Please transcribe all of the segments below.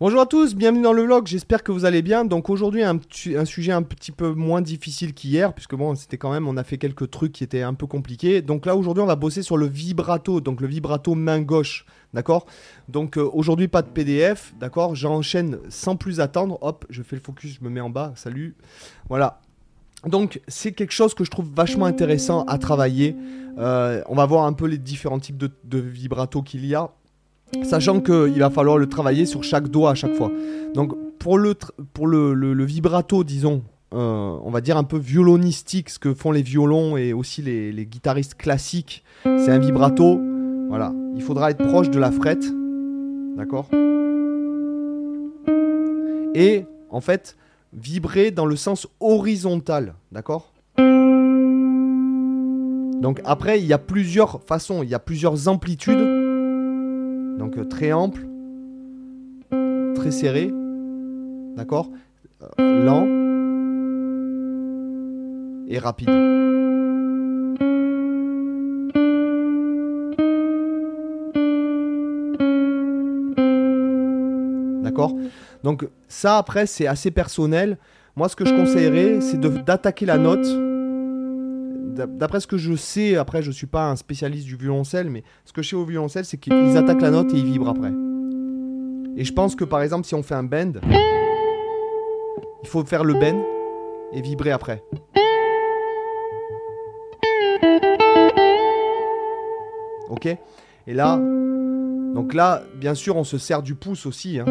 Bonjour à tous, bienvenue dans le vlog, j'espère que vous allez bien. Donc aujourd'hui un, sujet un petit peu moins difficile qu'hier, puisque bon c'était quand même, on a fait quelques trucs qui étaient un peu compliqués. Donc là aujourd'hui on va bosser sur le vibrato, donc le vibrato main gauche, d'accord? Donc euh, aujourd'hui pas de PDF, d'accord? J'enchaîne sans plus attendre, hop, je fais le focus, je me mets en bas, salut. Voilà. Donc c'est quelque chose que je trouve vachement intéressant à travailler. Euh, on va voir un peu les différents types de vibrato qu'il y a. Sachant qu'il va falloir le travailler sur chaque doigt à chaque fois. Donc pour le, pour le vibrato, disons, euh, on va dire un peu violonistique, ce que font les violons et aussi les, les guitaristes classiques, c'est un vibrato. Voilà, il faudra être proche de la frette. D'accord? Et en fait, vibrer dans le sens horizontal. D'accord? Donc après, il y a plusieurs façons, il y a plusieurs amplitudes. Donc euh, très ample, très serré, d'accord Euh, Lent et rapide. D'accord Donc ça après c'est assez personnel. Moi ce que je conseillerais c'est d'attaquer la note. D'a- D'après ce que je sais, après je suis pas un spécialiste du violoncelle, mais ce que je sais au violoncelle c'est qu'ils attaquent la note et ils vibrent après. Et je pense que par exemple si on fait un bend, il faut faire le bend et vibrer après. Ok? Et là, donc là, bien sûr, on se sert du pouce aussi. hein.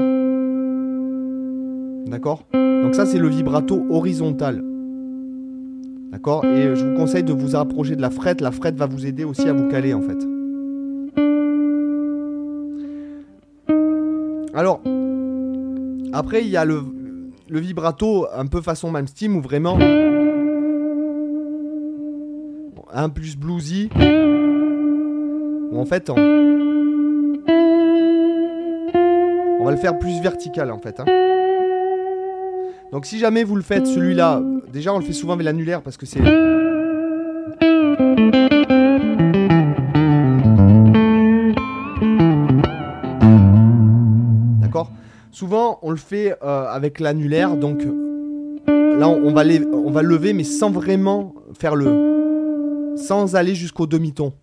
D'accord? Donc ça, c'est le vibrato horizontal. D'accord? Et euh, je vous conseille de vous approcher de la frette. La frette va vous aider aussi à vous caler en fait. Alors, après, il y a le, le vibrato un peu façon Malmsteen où vraiment. Un plus bluesy. En fait, on, on va le faire plus vertical en fait. hein. Donc si jamais vous le faites celui-là, déjà on le fait souvent avec l'annulaire parce que c'est... D'accord? Souvent on le fait euh, avec l'annulaire, donc là on, va les- on va lever mais sans vraiment faire le... Sans aller jusqu'au demi-ton.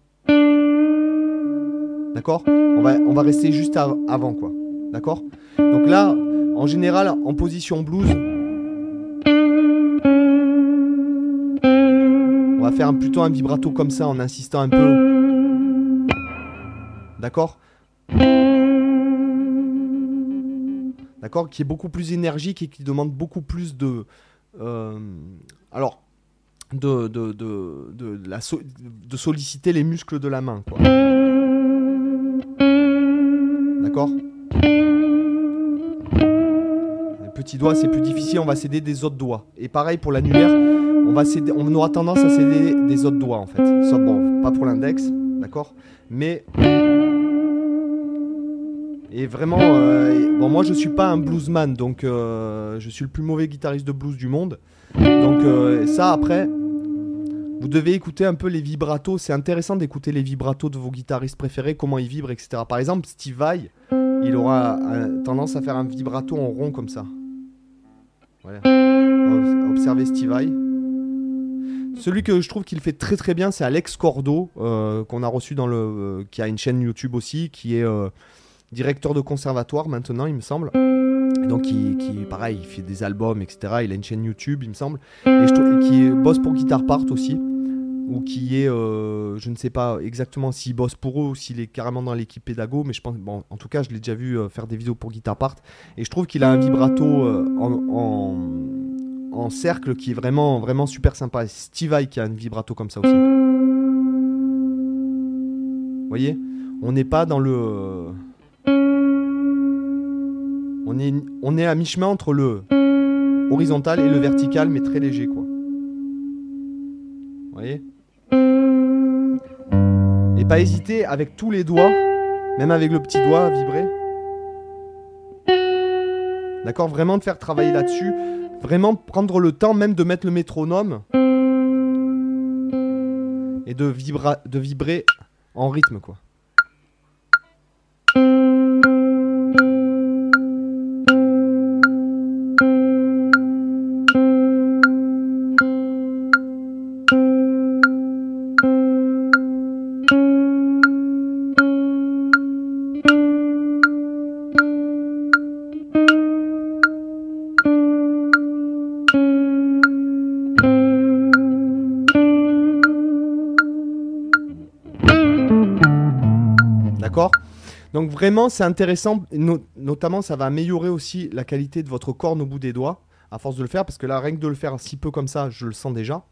D'accord? On va, rester juste av- avant quoi. D'accord? Donc là, en général, en position blues, faire plutôt un vibrato comme ça en insistant un peu. D'accord? D'accord? Qui est beaucoup plus énergique et qui demande beaucoup plus de. euh, alors. De, de, de, de solliciter les muscles de la main, quoi. D'accord? Les petits doigts, c'est plus difficile, on va céder des autres doigts. Et pareil pour l'annulaire, on, va on aura tendance à céder des autres doigts en fait. Sauf, bon, pas pour l'index, d'accord? Mais. Et vraiment, euh, bon, moi je suis pas un bluesman, donc euh, je suis le plus mauvais guitariste de blues du monde. Donc euh, ça après, vous devez écouter un peu les vibratos. C'est intéressant d'écouter les vibratos de vos guitaristes préférés, comment ils vibrent, etc. Par exemple, Steve Vai, il aura tendance à faire un vibrato en rond comme ça. Voilà. Ob- Observez Steve Vai. Celui que je trouve qu'il fait très très bien, c'est Alex Cordo, euh, qu'on a reçu dans le, euh, qui a une chaîne YouTube aussi, qui est euh, directeur de conservatoire maintenant, il me semble. Donc, qui, pareil, il fait des albums, etc. Il a une chaîne YouTube, il me semble, et, je trouve- et qui bosse pour Guitar Part aussi, ou qui est, je ne sais pas exactement s'il bosse pour eux ou s'il est carrément dans l'équipe pédago, mais je pense, bon, en tout cas, je l'ai déjà vu faire des vidéos pour Guitar Part, et je trouve qu'il a un vibrato en, en cercle qui est vraiment, vraiment super sympa. Et Steve Vai qui a un vibrato comme ça aussi. Vous voyez? On n'est pas dans le. euh, On est, on est à mi-chemin entre le horizontal et le vertical, mais très léger, quoi. Vous voyez? Et pas hésiter avec tous les doigts, même avec le petit doigt, à vibrer. D'accord? Vraiment de faire travailler là-dessus. Vraiment prendre le temps même de mettre le métronome. Et de, vibrer en rythme, quoi. Donc vraiment, c'est intéressant. notamment, ça va améliorer aussi la qualité de votre corne au bout des doigts, à force de le faire, parce que là, rien que de le faire si peu comme ça, je le sens déjà.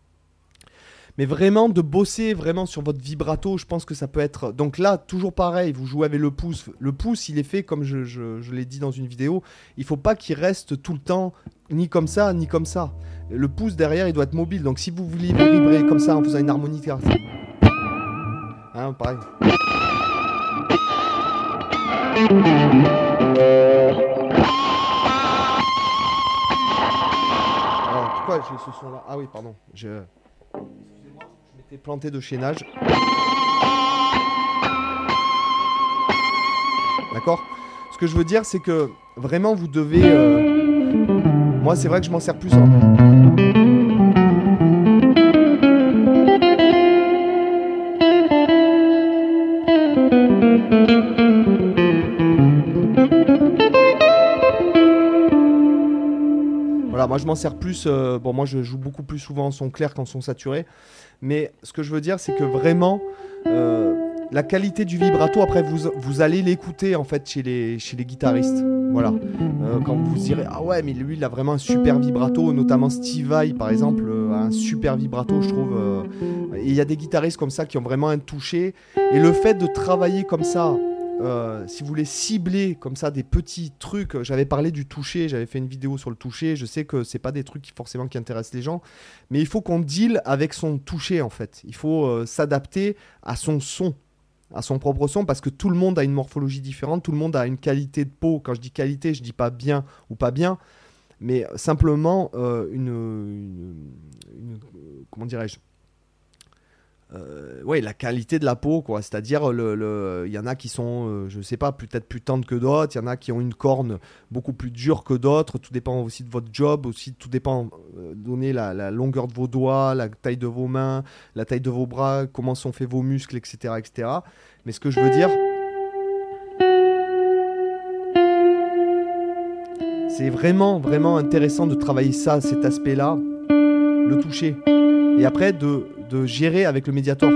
Mais vraiment, de bosser vraiment sur votre vibrato, je pense que ça peut être. Donc là, toujours pareil, vous jouez avec le pouce. Le pouce, il est fait comme je, l'ai dit dans une vidéo. Il faut pas qu'il reste tout le temps ni comme ça, ni comme ça. Le pouce derrière, il doit être mobile. Donc si vous voulez vibrer comme ça en faisant une harmonie, hein, pareil. Alors pourquoi j'ai ce son là Ah oui, pardon. Je planté de chaînage. D'accord? Ce que je veux dire, c'est que vraiment, vous devez... Euh, moi, c'est vrai que je m'en sers plus en... Moi je m'en sers plus. Euh, bon, moi je joue beaucoup plus souvent en son clair qu'en son saturé. Mais ce que je veux dire, c'est que vraiment, euh, la qualité du vibrato, après, vous, vous allez l'écouter en fait chez les, chez les guitaristes. Voilà. Euh, quand vous direz, ah ouais, mais lui, il a vraiment un super vibrato, notamment Steve Vai, par exemple, a un super vibrato, je trouve. Il y a des guitaristes comme ça qui ont vraiment un toucher. Et le fait de travailler comme ça, euh, si vous voulez cibler comme ça des petits trucs, j'avais parlé du toucher, j'avais fait une vidéo sur le toucher. Je sais que c'est pas des trucs qui, forcément qui intéressent les gens, mais il faut qu'on deal avec son toucher en fait. Il faut euh, s'adapter à son son, à son propre son, parce que tout le monde a une morphologie différente, tout le monde a une qualité de peau. Quand je dis qualité, je dis pas bien ou pas bien, mais simplement euh, une, comment dirais-je euh, ouais, la qualité de la peau, quoi. C'est-à-dire, il le, y en a qui sont, euh, je sais pas, peut-être plus tendres que d'autres. Il y en a qui ont une corne beaucoup plus dure que d'autres. Tout dépend aussi de votre job, aussi tout dépend, euh, donner la, longueur de vos doigts, la taille de vos mains, la taille de vos bras, comment sont faits vos muscles, etc., etc. Mais ce que je veux dire, c'est vraiment, vraiment intéressant de travailler ça, cet aspect-là, le toucher. Et après, de de gérer avec le médiator.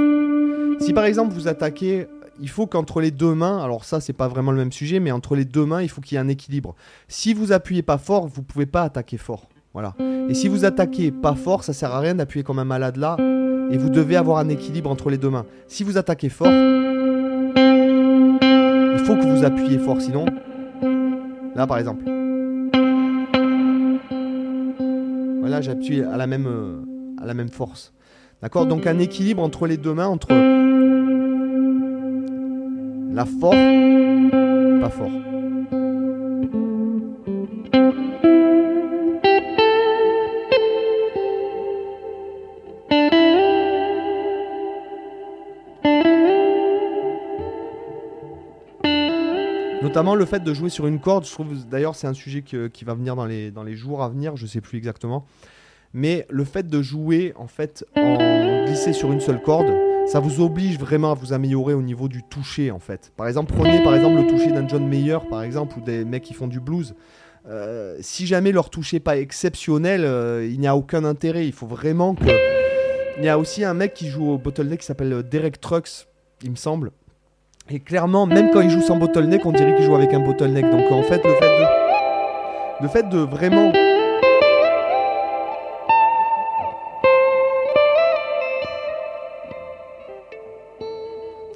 Si par exemple vous attaquez, il faut qu'entre les deux mains, alors ça c'est pas vraiment le même sujet, mais entre les deux mains, il faut qu'il y ait un équilibre. Si vous appuyez pas fort, vous pouvez pas attaquer fort. Voilà. Et si vous attaquez pas fort, ça sert à rien d'appuyer comme un malade là. Et vous devez avoir un équilibre entre les deux mains. Si vous attaquez fort, il faut que vous appuyez fort, sinon. Là par exemple. Voilà, j'appuie à la même euh, à la même force. D'accord Donc un équilibre entre les deux mains, entre la force, pas fort. Notamment le fait de jouer sur une corde, je trouve d'ailleurs c'est un sujet qui va venir dans les, dans les jours à venir, je sais plus exactement mais le fait de jouer en fait en glisser sur une seule corde, ça vous oblige vraiment à vous améliorer au niveau du toucher en fait. Par exemple, prenez par exemple le toucher d'un John Mayer par exemple ou des mecs qui font du blues. Euh, si jamais leur toucher n'est pas exceptionnel, euh, il n'y a aucun intérêt. Il faut vraiment que. Il y a aussi un mec qui joue au bottleneck qui s'appelle euh, Derek Trucks, il me semble. Et clairement, même quand il joue sans bottleneck, on dirait qu'il joue avec un bottleneck. Donc en fait, le fait de, le fait de vraiment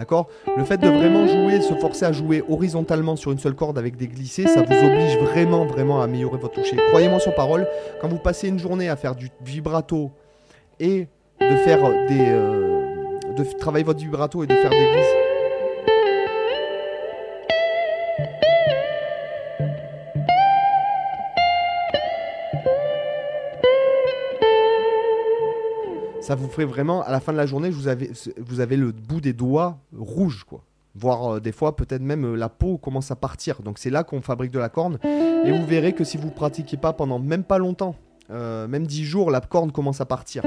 D'accord? Le fait de vraiment jouer, se forcer à jouer horizontalement sur une seule corde avec des glissés, ça vous oblige vraiment, vraiment à améliorer votre toucher. Croyez-moi sur parole, quand vous passez une journée à faire du vibrato et de faire des. Euh, de travailler votre vibrato et de faire des glisses ça vous ferait vraiment, à la fin de la journée, vous avez, le bout des doigts rouge, quoi. Voire euh, des fois, peut-être même euh, la peau commence à partir. Donc c'est là qu'on fabrique de la corne. Et vous verrez que si vous pratiquez pas pendant même pas longtemps, euh, même 10 jours, la corne commence à partir.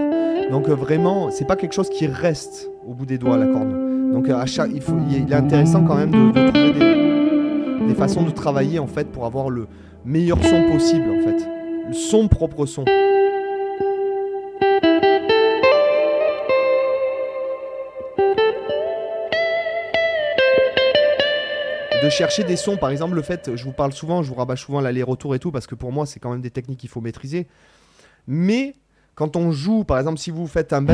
Donc vraiment, c'est pas quelque chose qui reste au bout des doigts, la corne. Donc à chaque, il, faut, il est intéressant quand même de, trouver des, façons de travailler en fait pour avoir le meilleur son possible en fait. Son propre son. De chercher des sons. Par exemple, le fait, je vous parle souvent, je vous rabâche souvent l'aller-retour et tout, parce que pour moi, c'est quand même des techniques qu'il faut maîtriser. Mais quand on joue, par exemple, si vous faites un bend.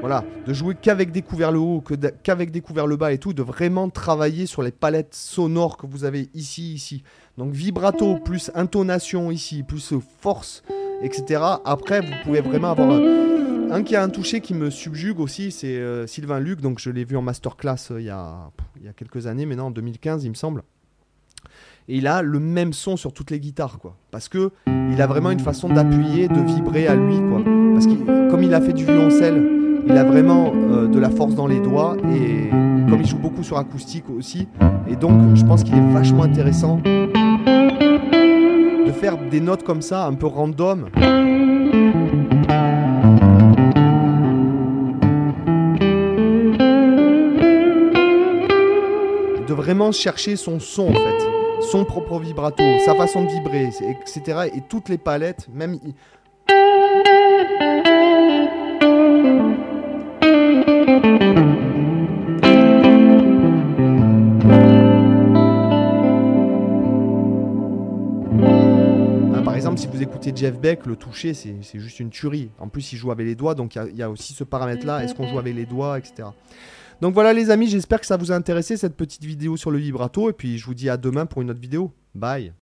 Voilà, de jouer qu'avec des couverts le haut, qu'avec des couverts le bas et tout, de vraiment travailler sur les palettes sonores que vous avez ici, ici. Donc vibrato plus intonation ici, plus force, etc. Après, vous pouvez vraiment avoir un qui a un toucher qui me subjugue aussi, c'est euh, Sylvain Luc. Donc je l'ai vu en masterclass euh, il y, a, pff, il y a quelques années, maintenant en 2015, il me semble. Et il a le même son sur toutes les guitares, quoi. Parce que il a vraiment une façon d'appuyer, de vibrer à lui, quoi. Parce que comme il a fait du violoncelle, il a vraiment euh, de la force dans les doigts et comme il joue beaucoup sur acoustique aussi, et donc je pense qu'il est vachement intéressant de faire des notes comme ça, un peu random. De vraiment chercher son son en fait, son propre vibrato, sa façon de vibrer, etc. Et toutes les palettes, même. Jeff Beck, le toucher, c'est juste une tuerie. En plus, il joue avec les doigts, donc il y y, a aussi ce paramètre-là. Est-ce qu'on joue avec les doigts, etc. Donc voilà, les amis, j'espère que ça vous a intéressé cette petite vidéo sur le vibrato. Et puis, je vous dis à demain pour une autre vidéo. Bye.